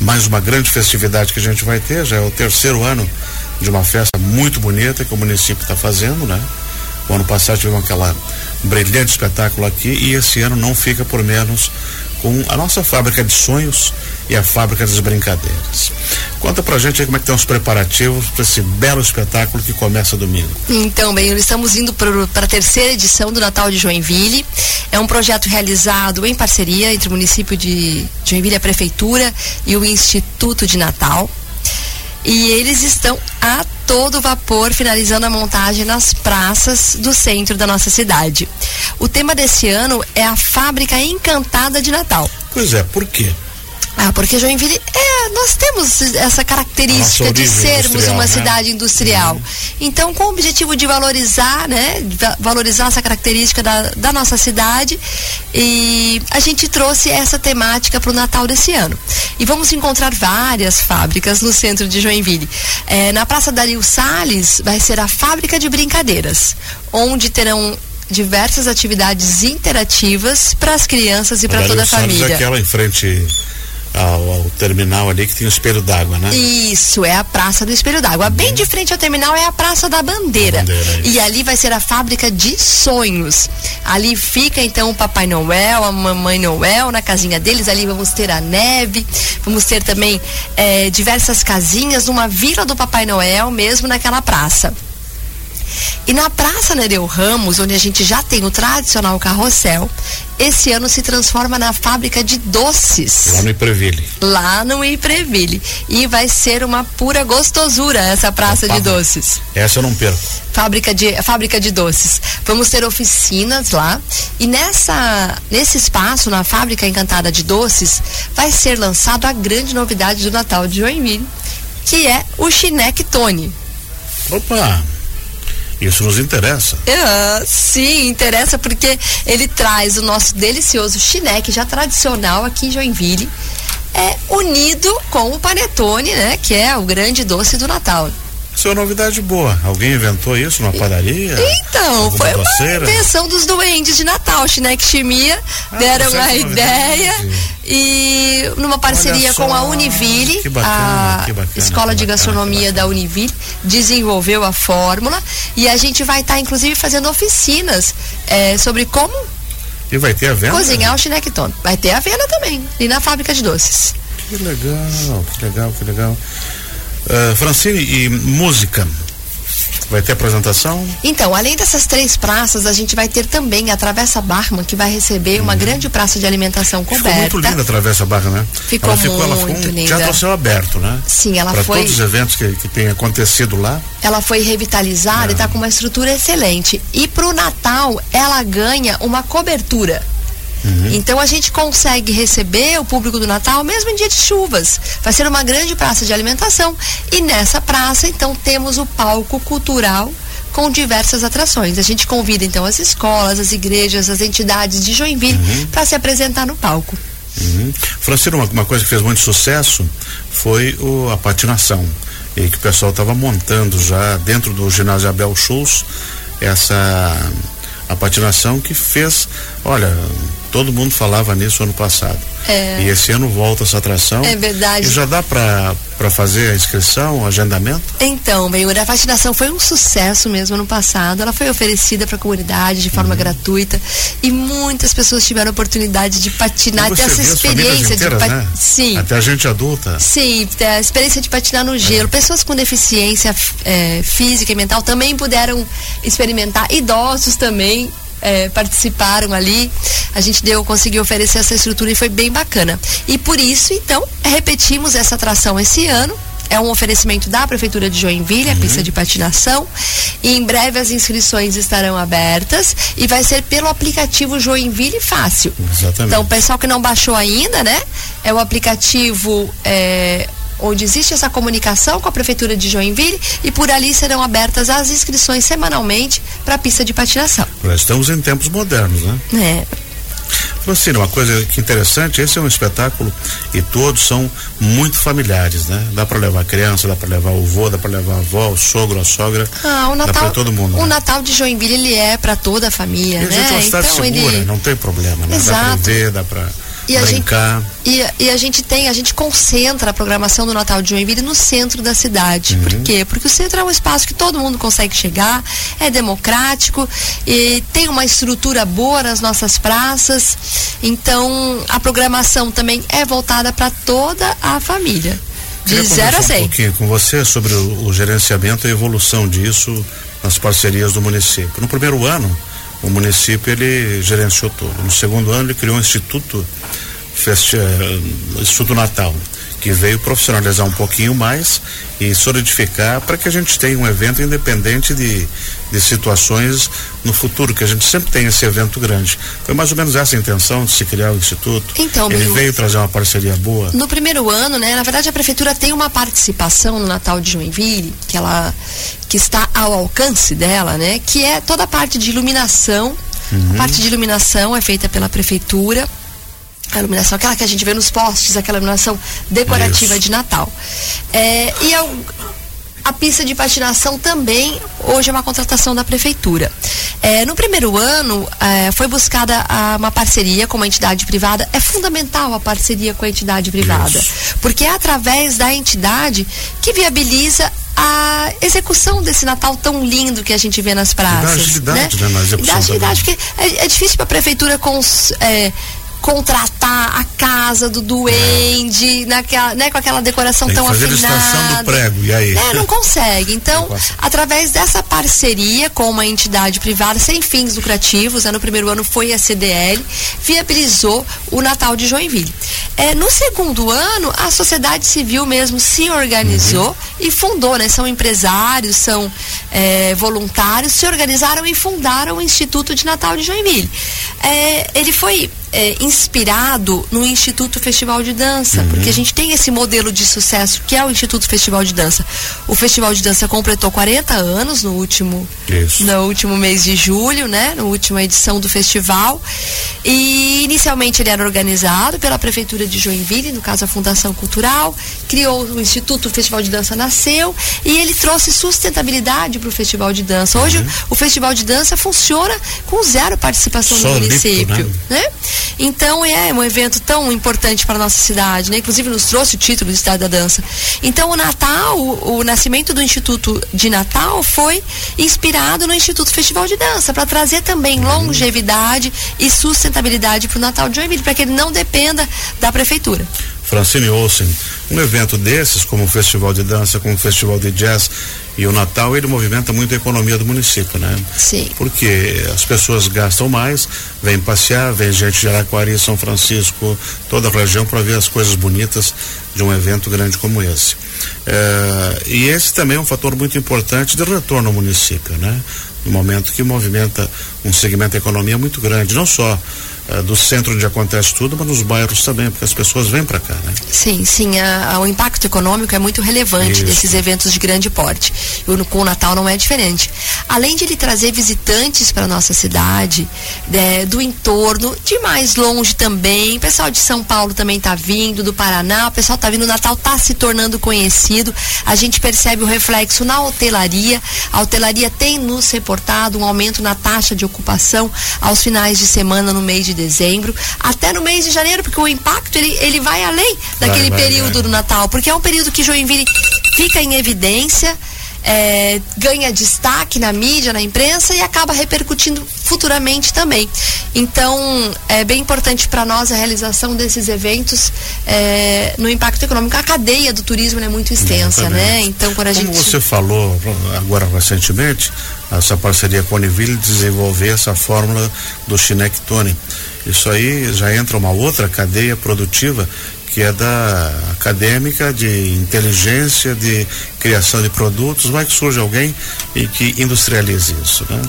mais uma grande festividade que a gente vai ter, já é o terceiro ano de uma festa muito bonita que o município está fazendo, né? O ano passado tivemos aquela brilhante espetáculo aqui e esse ano não fica por menos com a nossa fábrica de sonhos e a fábrica das brincadeiras. Conta pra gente aí como é que estão os preparativos para esse belo espetáculo que começa domingo. Então, bem, estamos indo para a terceira edição do Natal de Joinville. É um projeto realizado em parceria entre o município de Joinville, a prefeitura e o Instituto de Natal. E eles estão a todo vapor finalizando a montagem nas praças do centro da nossa cidade. O tema desse ano é a Fábrica Encantada de Natal. Pois é, por quê? Ah, porque Joinville, é, nós temos essa característica de sermos uma né? cidade industrial. Uhum. Então, com o objetivo de valorizar, né, valorizar essa característica da, da nossa cidade, e a gente trouxe essa temática para o Natal desse ano. E vamos encontrar várias fábricas no centro de Joinville. É, na Praça Dario Salles vai ser a fábrica de brincadeiras, onde terão diversas atividades interativas para as crianças e para toda a família. aquela em frente ao, ao, terminal ali que tem o espelho d'água, né? Isso, é a Praça do Espelho d'Água. Uhum. Bem de frente ao terminal é a Praça da Bandeira. bandeira e ali vai ser a fábrica de sonhos. Ali fica então o Papai Noel, a Mamãe Noel na casinha deles. Ali vamos ter a neve, vamos ter também é, diversas casinhas numa vila do Papai Noel, mesmo naquela praça. E na Praça Nereu Ramos, onde a gente já tem o tradicional carrossel, esse ano se transforma na fábrica de doces. Lá no Ipreville. Lá no Ipreville. E vai ser uma pura gostosura essa praça Opa, de doces. Essa eu não perco. Fábrica de, fábrica de doces. Vamos ter oficinas lá. E nessa, nesse espaço, na fábrica encantada de doces, vai ser lançado a grande novidade do Natal de Joinville, que é o Chineque Tony. Opa! Isso nos interessa. Uh, sim, interessa porque ele traz o nosso delicioso chineque já tradicional aqui em Joinville, é unido com o panetone, né, que é o grande doce do Natal. Isso é uma novidade boa. Alguém inventou isso numa padaria? Então, foi uma doceira? invenção dos duendes de Natal. Chineque Chimia ah, deram a ideia e numa parceria com a Univille, bacana, a bacana, Escola de Gastronomia da Univille, desenvolveu a fórmula e a gente vai estar, tá, inclusive, fazendo oficinas é, sobre como e vai ter a venda? Cozinhar o chinequitone. Vai ter a venda também, e na fábrica de doces. Que legal, que legal, que legal. Uh, Francine, e música? Vai ter apresentação? Então, além dessas três praças, a gente vai ter também a Travessa Barman, que vai receber uma uhum. grande praça de alimentação coberta. Ficou muito linda a Travessa Barman, né? Ficou, ela ficou muito ela foi um linda. teatro céu aberto, né? Sim, ela pra foi. todos os eventos que, que têm acontecido lá. Ela foi revitalizada é. e está com uma estrutura excelente. E para o Natal, ela ganha uma cobertura Uhum. Então a gente consegue receber o público do Natal mesmo em dia de chuvas. Vai ser uma grande praça de alimentação e nessa praça então temos o palco cultural com diversas atrações. A gente convida então as escolas, as igrejas, as entidades de Joinville uhum. para se apresentar no palco. Uhum. Francino, uma, uma, coisa que fez muito sucesso foi o, a patinação. E que o pessoal estava montando já dentro do ginásio Abel Schultz essa a patinação que fez, olha, todo mundo falava nisso ano passado. É. E esse ano volta essa atração. É verdade. E já dá para fazer a inscrição, o agendamento? Então, bem, a vacinação foi um sucesso mesmo ano passado. Ela foi oferecida para a comunidade de forma uhum. gratuita e muitas pessoas tiveram a oportunidade de patinar, ter essa experiência inteiras, de né? Sim. Até a gente adulta. Sim, ter a experiência de patinar no gelo. É. Pessoas com deficiência é, física e mental também puderam experimentar, idosos também é, participaram ali. A gente deu, conseguiu oferecer essa estrutura e foi bem bacana. E por isso, então, repetimos essa atração esse ano. É um oferecimento da Prefeitura de Joinville, a uhum. pista de patinação. E em breve as inscrições estarão abertas e vai ser pelo aplicativo Joinville Fácil. Exatamente. Então, o pessoal que não baixou ainda, né? É o aplicativo é, onde existe essa comunicação com a Prefeitura de Joinville e por ali serão abertas as inscrições semanalmente para a pista de patinação. Nós estamos em tempos modernos, né? É. Francine, uma coisa que interessante, esse é um espetáculo e todos são muito familiares, né? Dá para levar a criança, dá para levar o avô, dá para levar a avó, o sogro, a sogra. Ah, o Natal, dá pra todo mundo. O né? Natal de Joinville ele é para toda a família, e né? É uma cidade então, segura, ele... não tem problema, né? Exato. Dá para ver, dá para e a brincar. Gente, e, e, a gente tem, a gente concentra a programação do Natal de Joinville no centro da cidade. Uhum. Por quê? Porque o centro é um espaço que todo mundo consegue chegar, é democrático e tem uma estrutura boa nas nossas praças. Então, a programação também é voltada para toda a família. De 0 a 100. um pouquinho com você sobre o, o gerenciamento e a evolução disso nas parcerias do município. No primeiro ano, o município ele gerenciou tudo. No segundo ano ele criou um instituto, festi eh, Instituto Natal, que veio profissionalizar um pouquinho mais e solidificar para que a gente tenha um evento independente de, de situações no futuro, que a gente sempre tem esse evento grande. Foi mais ou menos essa a intenção de se criar o Instituto. Então, Ele veio trazer uma parceria boa. No primeiro ano, né? Na verdade, a prefeitura tem uma participação no Natal de Joinville, que ela que está ao alcance dela, né? Que é toda a parte de iluminação. Uhum. A parte de iluminação é feita pela prefeitura a iluminação, aquela que a gente vê nos postes, aquela iluminação decorativa Isso. de Natal. É, e a, a pista de patinação também hoje é uma contratação da prefeitura. É, no primeiro ano é, foi buscada a, uma parceria com uma entidade privada. É fundamental a parceria com a entidade privada, Isso. porque é através da entidade que viabiliza a execução desse Natal tão lindo que a gente vê nas praças. Da agilidade, né? né na execução da agilidade, porque é, é difícil para a prefeitura cons, é, contratar a casa do duende, naquela, né, com aquela decoração tão fazer afinada. do prego, e aí? É, não consegue. Então, através dessa parceria com uma entidade privada sem fins lucrativos, né, no primeiro ano foi a CDL, viabilizou o Natal de Joinville. É, no segundo ano, a sociedade civil mesmo se organizou uhum. e fundou, né? São empresários, são é, voluntários, se organizaram e fundaram o Instituto de Natal de Joinville. É, ele foi é, inspirado no Instituto Festival de Dança, uhum. porque a gente tem esse modelo de sucesso que é o Instituto Festival de Dança. O Festival de Dança completou 40 anos no último, no último mês de julho, né? Na última edição do festival. E inicialmente ele era organizado pela Prefeitura de Joinville, no caso a Fundação Cultural, criou o Instituto Festival de Dança nasceu e ele trouxe sustentabilidade para o Festival de Dança. Hoje uhum. o Festival de Dança funciona com zero participação Solito, do município, né? né? Então é um evento tão importante para a nossa cidade, né? Inclusive nos trouxe o título de Estado da Dança. Então o Natal, o, o nascimento do Instituto de Natal foi inspirado no Instituto Festival de Dança, para trazer também longevidade e sustentabilidade para o Natal de Joinville, para que ele não dependa da prefeitura. Francine Olsen, um evento desses, como o Festival de Dança, como o Festival de Jazz e o Natal, ele movimenta muito a economia do município, né? Sim. Porque as pessoas gastam mais, vêm passear, vem gente de Araquari, São Francisco, toda a região para ver as coisas bonitas de um evento grande como esse. É, e esse também é um fator muito importante de retorno ao município, né? No momento que movimenta um segmento da economia muito grande, não só uh, do centro onde acontece tudo, mas nos bairros também, porque as pessoas vêm para cá, né? Sim, sim, a, a, o impacto econômico é muito relevante Isso. desses eventos de grande porte. E com o Natal não é diferente. Além de ele trazer visitantes para nossa cidade, né, do entorno, de mais longe também, o pessoal de São Paulo também está vindo, do Paraná, o pessoal está vindo, o Natal está se tornando conhecido. A gente percebe o reflexo na hotelaria. A hotelaria tem nos reportado um aumento na taxa de ocupação aos finais de semana no mês de dezembro, até no mês de janeiro, porque o impacto ele, ele vai além daquele vai, vai, período vai. do Natal, porque é um período que Joinville fica em evidência. É, ganha destaque na mídia, na imprensa e acaba repercutindo futuramente também. Então, é bem importante para nós a realização desses eventos é, no impacto econômico. A cadeia do turismo é muito extensa, Exatamente. né? Então, quando a Como gente. você falou agora recentemente, essa parceria com a Univille desenvolver essa fórmula do Chinectone. Isso aí já entra uma outra cadeia produtiva que é da acadêmica de inteligência, de criação de produtos, vai que surge alguém e que industrialize isso, né?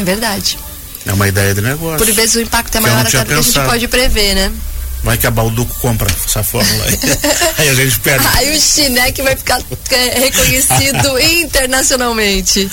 É verdade. É uma ideia de negócio. Por vezes o impacto é maior até do que a gente pode prever, né? Vai que a Balduco compra essa fórmula aí. aí a gente perde. Aí o Chinec vai ficar é, reconhecido internacionalmente.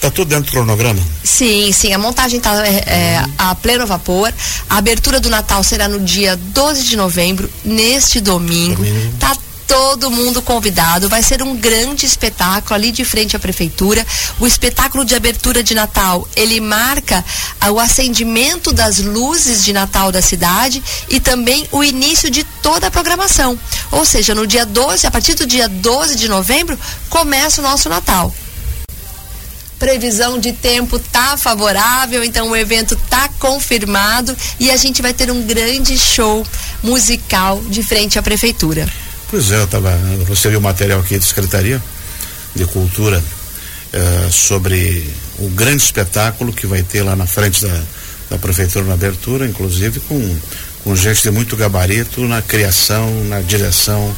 Tá tudo dentro do cronograma? Sim, sim. A montagem está é, é, a pleno vapor. A abertura do Natal será no dia 12 de novembro, neste domingo. domingo. Tá todo mundo convidado. Vai ser um grande espetáculo ali de frente à prefeitura. O espetáculo de abertura de Natal, ele marca ah, o acendimento das luzes de Natal da cidade e também o início de toda a programação. Ou seja, no dia 12, a partir do dia 12 de novembro, começa o nosso Natal previsão de tempo tá favorável, então o evento tá confirmado e a gente vai ter um grande show musical de frente à prefeitura. Pois é, eu tava, eu recebi o material aqui da Secretaria de Cultura eh, sobre o grande espetáculo que vai ter lá na frente da, da prefeitura na abertura, inclusive com, com gente de muito gabarito na criação, na direção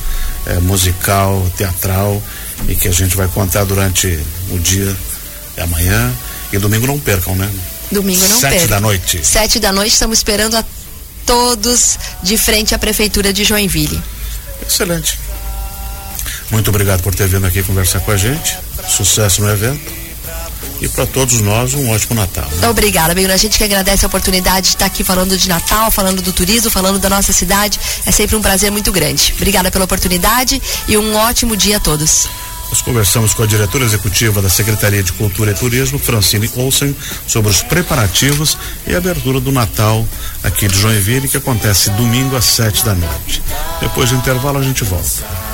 eh, musical, teatral e que a gente vai contar durante o dia amanhã e domingo não percam, né? Domingo não Sete percam. da noite. Sete da noite estamos esperando a todos de frente à prefeitura de Joinville. Excelente. Muito obrigado por ter vindo aqui conversar com a gente. Sucesso no evento. E para todos nós, um ótimo Natal. Né? Obrigada, bem. A gente que agradece a oportunidade de estar aqui falando de Natal, falando do turismo, falando da nossa cidade. É sempre um prazer muito grande. Obrigada pela oportunidade e um ótimo dia a todos. Nós conversamos com a diretora executiva da Secretaria de Cultura e Turismo, Francine Olsen, sobre os preparativos e a abertura do Natal aqui de Joinville, que acontece domingo às sete da noite. Depois do intervalo, a gente volta.